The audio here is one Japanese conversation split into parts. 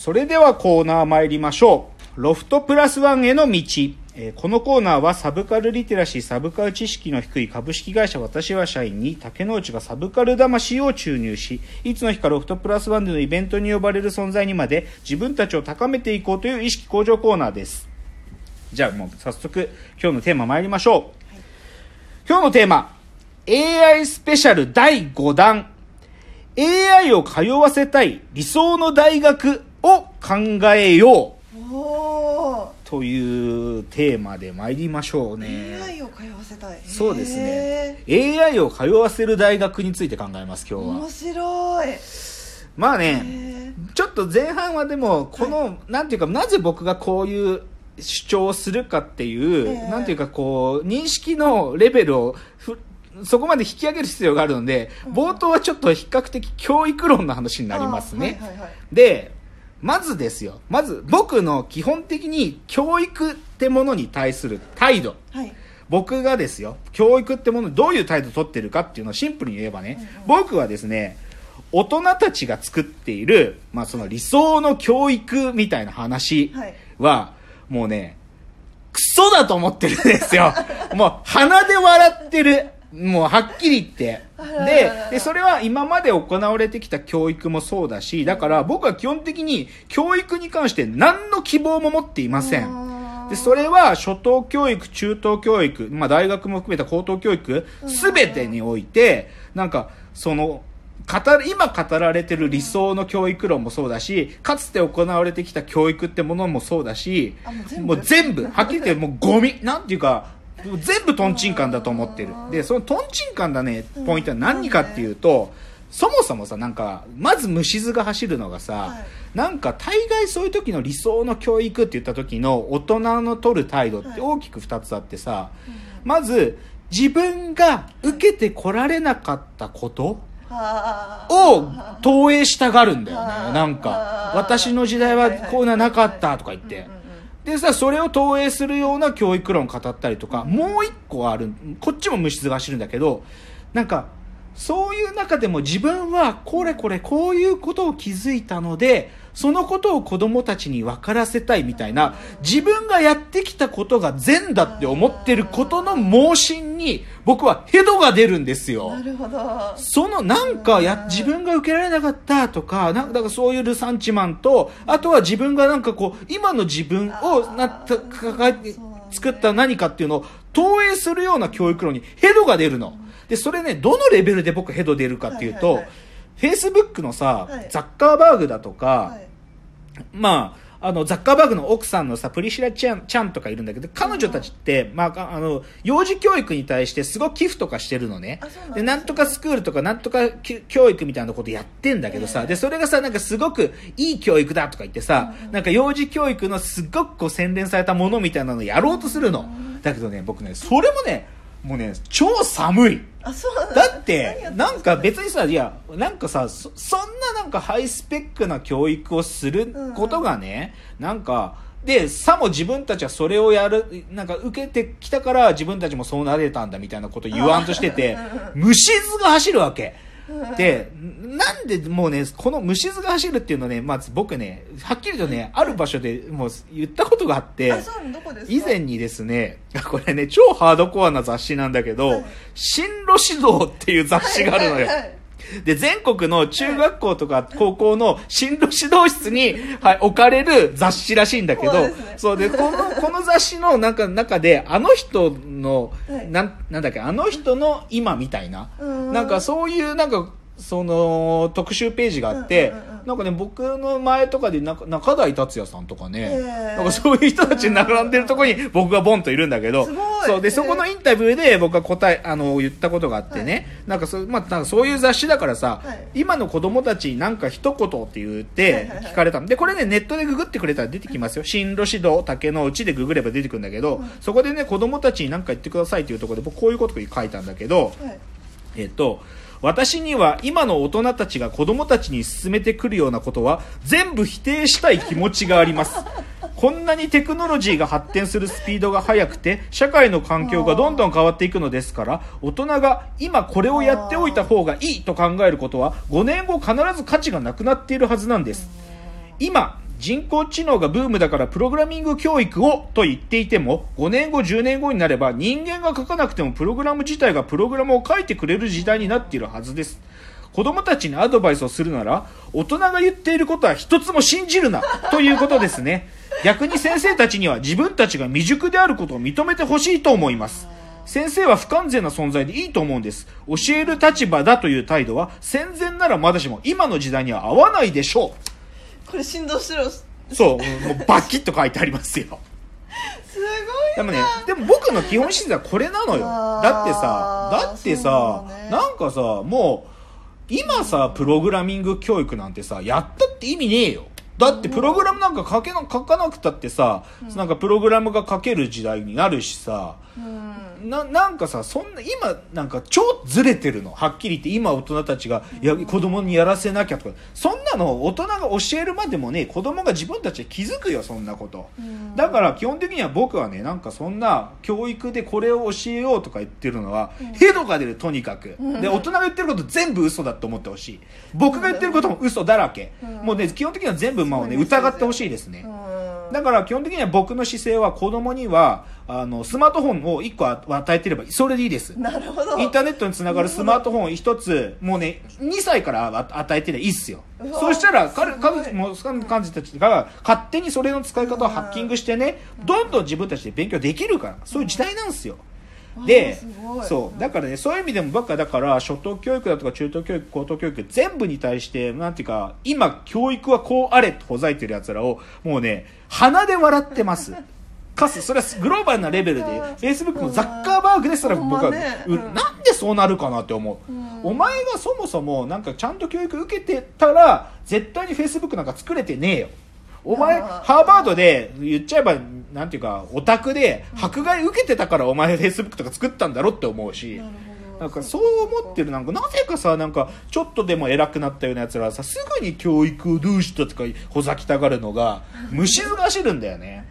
それではコーナー参りましょう。ロフトプラスワンへの道。えーこのコーナーはサブカルリテラシー、サブカル知識の低い株式会社私は社員に竹之内がサブカル魂を注入し、いつの日かロフトプラスワンでのイベントに呼ばれる存在にまで自分たちを高めていこうという意識向上コーナーです。じゃあもう早速今日のテーマ参りましょう。今日のテーマ、AI スペシャル第5弾。AI を通わせたい理想の大学を考えよう。というテーマで参りましょうね。AI を通わせたい。そうですね。へ。AI を通わせる大学について考えます、今ー日は。面。白い。まあね、へちょっと前半はでも、この、なんていうか、なぜ僕がこういう主張をするかっていう、ええなんていうかこう、認識のレベルをふ、そこまで引き上げる必要があるので、冒頭はちょっと比較的教育論の話になりますね。はいはいはい。で、まずですよ。まず、僕の基本的に教育ってものに対する態度。はい僕がですよ、教育ってものにどういう態度を取ってるかっていうのをシンプルに言えばね、僕はですね、大人たちが作っている、まあその理想の教育みたいな話はいは、もうね、クソだと思ってるんですよ。もう鼻で笑ってる。もうはっきり言って。で、で、それは今まで行われてきた教育もそうだし、だから僕は基本的に教育に関して何の希望も持っていません。で、それは初等教育、中等教育、まあ大学も含めた高等教育、すべてにおいて、なんか、その、語る、今語られてる理想の教育論もそうだし、かつて行われてきた教育ってものもそうだしあもう、全部。はっきり言ってもうゴミ、なんていうか、全部トンチンカンだと思ってる。で、そのトンチンカンだね、ポイントは何かっていうと、そもそもさ、なんか、まず虫図が走るのがさ、はい。なんか大概そういう時の理想の教育って言った時の大人の取る態度って大きく2つあってさ、まず自分が受けてこられなかったことを投影したがるんだよね。なんか私の時代はこういうのはなかったとか言ってでさそれを投影するような教育論を語ったりとかもう一個あるこっちも虫ずが走るんだけどなんかそういう中でも自分はこれこれこういうことを気づいたのでそのことを子供たちに分からせたいみたいな自分がやってきたことが善だって思ってることの盲信に僕はヘドが出るんですよ。なるほど。そのなんかや自分が受けられなかったとかなんかだからそういうルサンチマンとあとは自分がなんかこう今の自分をなった抱えそうなんだ。作った何かっていうのを投影するような教育論にヘドが出るの。でそれねどのレベルで僕ヘド出るかっていうと、フェイスブックのさ、はい。ザッカーバーグだとか、はい。まあ、あの、ザッカーバーグの奥さんのさ、プリシラちゃん、ちゃんとかいるんだけど、彼女たちって、まあ、あの、幼児教育に対してすごく寄付とかしてるのね。でなんとかスクールとか、なんとかき教育みたいなことやってんだけどさ、ええで、それがさ、なんかすごくいい教育だとか言ってさ、なんか幼児教育のすごくこう洗練されたものみたいなのをやろうとするの。だけどね、僕ね、それもね、もうね、超寒い。あそうなんだってなんか別にさ、いや、なんかさ、そそんななんかハイスペックな教育をすることがね、なんか、で、さも自分たちはそれをやる、なんか受けてきたから自分たちもそうなれたんだみたいなこと言わんとしてて、虫図が走るわけ。で、なんでもうね、この虫図が走るっていうのね、まず僕ね、はっきりとね、ある場所でもう言ったことがあって、以前にですね、これね、超ハードコアな雑誌なんだけど、はい。進路指導っていう雑誌があるのよ。はいはいはいで、全国の中学校とか高校の進路指導室に、はい、置かれる雑誌らしいんだけど、そうね。で、この、この雑誌の中中で、あの人の、はい。なん、なんだっけ、あの人の今みたいな、うん。なんかそういう、なんか、その、特集ページがあって、なんかね、僕の前とかで中、中台達也さんとかね、なんかそういう人たち並んでるところに僕がボンといるんだけど、そう、で、そこのインタビューで僕が答え、あの、言ったことがあってね、なんかそう、まあ、なんかそういう雑誌だからさ、はい。今の子供たちになんか一言って言ってはいはいはい。聞かれたの。で、これね、ネットでググってくれたら出てきますよ。進路指導、竹の内でググれば出てくるんだけど、そこでね、子供たちに何か言ってくださいっていうところで、僕こういうことを書いたんだけど、はい。えっと、私には今の大人たちが子供たちに勧めてくるようなことは全部否定したい気持ちがあります。こんなにテクノロジーが発展するスピードが速くて、社会の環境がどんどん変わっていくのですから、大人が今これをやっておいた方がいいと考えることは、5年後必ず価値がなくなっているはずなんです。今、人工知能がブームだからプログラミング教育をと言っていても、5年後、10年後になれば人間が書かなくてもプログラム自体がプログラムを書いてくれる時代になっているはずです。子供たちにアドバイスをするなら、大人が言っていることは一つも信じるな、ということですね。逆に先生たちには自分たちが未熟であることを認めてほしいと思います。先生は不完全な存在でいいと思うんです。教える立場だという態度は戦前ならまだしも今の時代には合わないでしょうこれ振動しろすう。そう、もうバキッと書いてありますよ。ごいでもね、でも僕の基本姿勢はこれなのよ。だってさ、だってさ、ねなんかさ、もう、今さ、プログラミング教育なんてさ、やったって意味ねえよ。だってプログラムなんか書けな、書かなくたってさ、なんかプログラムが書ける時代になるしさ、うんな、なんかさ、そんな、今、なんか超ずれてるの。はっきり言って、今大人たちが、いや、子供にやらせなきゃとか、そんなの大人が教えるまでもね、子供が自分たちで気づくよ、そんなこと。うんだから基本的には僕はね、なんかそんな教育でこれを教えようとか言ってるのは、ヘドが出る、とにかく。で、大人が言ってること全部嘘だと思ってほしい。僕が言ってることも嘘だらけ。うんもうね、基本的には全部まあね、疑ってほしいですね。うん。だから基本的には僕の姿勢は子供には、あの、スマートフォンを1個与えてれば、それでいいです。なるほど。インターネットにつながるスマートフォン1つ、もうね、2歳からあ与えてりゃいいっすよ。そうしたら、彼、彼、もう、彼女たちが勝手にそれの使い方をハッキングしてね、どんどん自分たちで勉強できるから、そういう時代なんですよ。ごい。そう。だからねそういう意味でも僕はだから初等教育だとか中等教育高等教育全部に対してなんていうか今教育はこうあれとほざいてる奴らをもうね鼻で笑ってます。かつそれはグローバルなレベルで Facebook のザッカーバーグですら僕は、まね。ううん。なんでそうなるかなって思う、うん。お前がそもそもなんかちゃんと教育受けてたら絶対に Facebook なんか作れてねえよ。お前ハーバードで言っちゃえばなんていうかオタクで迫害受けてたからお前 Facebook とか作ったんだろって思うし、なんかそう思ってる。なんかなぜかさなんかちょっとでも偉くなったようなやつらはさすぐに教育をどうしたとかほざきたがるのが虫が走るんだよね。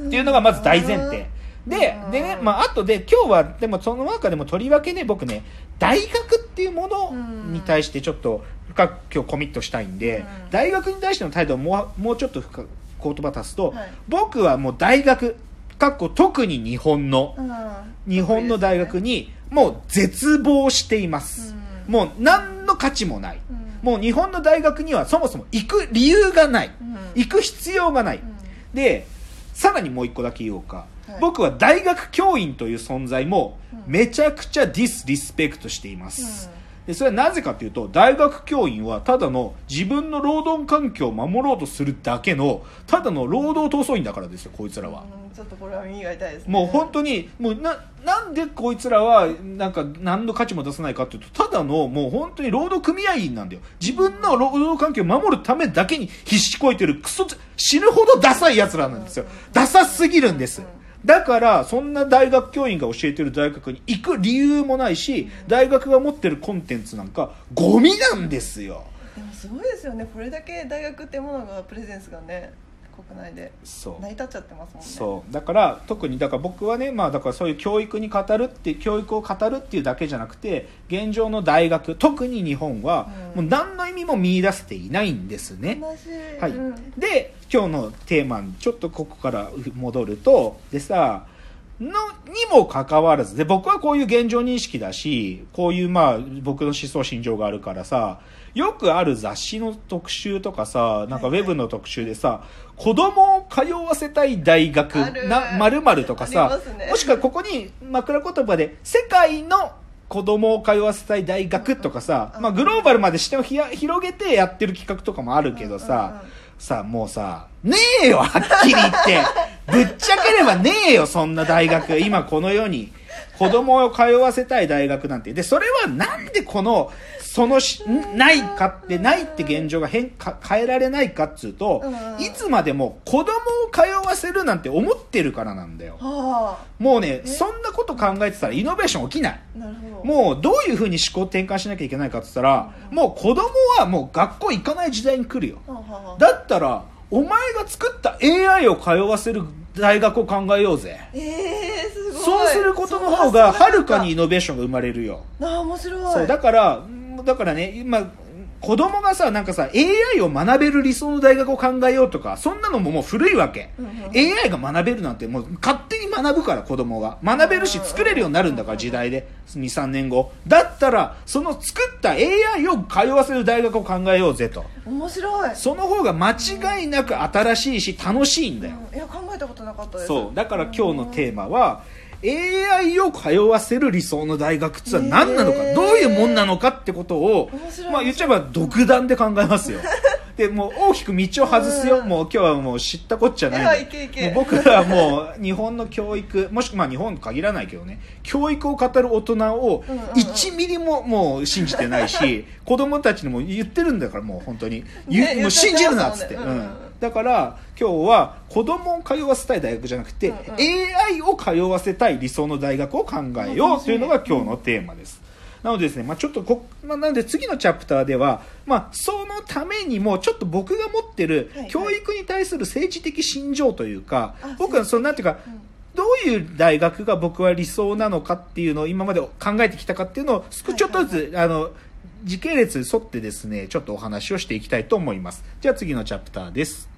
っていうのがまず大前提。ででねまああとで今日はでもその中でもとりわけね僕ね大学っていうものに対してちょっと深く今日コミットしたいんで、うん。大学に対しての態度をもうもうちょっと深く言葉足すと、はい。僕はもう大学かっこ特に日本のうん。日本の大学にもう絶望しています、うん。もう何の価値もない、うん。もう日本の大学にはそもそも行く理由がない、うん。行く必要がない、うん。でさらにもう一個だけ言おうか、はい。僕は大学教員という存在もうん。めちゃくちゃディスリスペクトしています、うんでそれはなぜかというと大学教員はただの自分の労働環境を守ろうとするだけのただの労働闘争員だからですよこいつらは、うんちょっとこれは耳が痛いですね。もう本当にもうななんでこいつらはなんか何の価値も出さないかっていうとただのもう本当に労働組合員なんだよ。自分の労働環境を守るためだけに必死こいてるクソ死ぬほどダサい奴らなんですよ。ダサすぎるんですだからそんな大学教員が教えてる大学に行く理由もないし大学が持ってるコンテンツなんかゴミなんですよ。でもすごいですよね。これだけ大学ってものがプレゼンスがね。国内でそう。成り立っちゃってますもんね。そう。だから特にだから僕はねまあだからそういう教育に語るって教育を語るっていうだけじゃなくて現状の大学特に日本はうん。もう何の意味も見出せていないんですね、悲しい。はい。うん。で今日のテーマにちょっとここから戻るとでさのにもかかわらずで僕はこういう現状認識だしこういうまあ僕の思想心情があるからさよくある雑誌の特集とかさなんかウェブの特集でさ、子供を通わせたい大学な〇〇とかあさね。もしくはここに枕言葉で世界の子供を通わせたい大学とかさ、うんまあ、グローバルまで視点をひや広げてやってる企画とかもあるけどさ、さあもうさ、ねえよ、はっきり言って。ぶっちゃければねえよ、そんな大学。今この世に。子供を通わせたい大学なんて。で、それはなんでこの、そのし、んないかって、ないって現状が変か、変えられないかっつうとうん、いつまでも子供を通わせるなんて思ってるからなんだよ。はもうね、そんなこと考えてたらイノベーション起きない。もうどういうふうに思考転換しなきゃいけないかって言ったら、もう子供はもう学校行かない時代に来るよ。はあはあだったらお前が作った AI を通わせる大学を考えようぜ。ええすごい。そうすることの方がはるかにイノベーションが生まれるよ。ああ面白い。そうだからだからね今子供がさ、なんかさ、AI を学べる理想の大学を考えようとか、そんなのももう古いわけ。うんうん AI が学べるなんてもう勝手に学ぶから子供が。学べるし作れるようになるんだから時代で。2、3年後。だったら、その作った AI を通わせる大学を考えようぜと。面白いその方が間違いなく新しいし楽しいんだよ。うんいや考えたことなかったですそう。だから今日のテーマは、AI を通わせる理想の大学ってのは何なのか、へー。どういうもんなのかってことをまあ言っちゃえば独断で考えますよ。でもう大きく道を外すよ、うん。もう今日はもう知ったこっちゃない僕らはもう日本の教育もしくはまあ日本に限らないけどね教育を語る大人をうんうんうん。1ミリももう信じてないし 子供たちにも言ってるんだからもう本当に、ゆね。もう信じるなっつって、ねうんうんだから今日は子供を通わせたい大学じゃなくて、うんうん。AI を通わせたい理想の大学を考えようというのが今日のテーマです。なのでですね、まあ、ちょっとこ、まあ、なので次のチャプターでは、まあ、そのためにも、ちょっと僕が持ってるはいはい。教育に対する政治的心情というか、あ僕はその、なんていうか、うん。どういう大学が僕は理想なのかっていうのを今まで考えてきたかっていうのを少しちょっとずつ、あの、時系列に沿ってですね、ちょっとお話をしていきたいと思います。じゃあ次のチャプターです。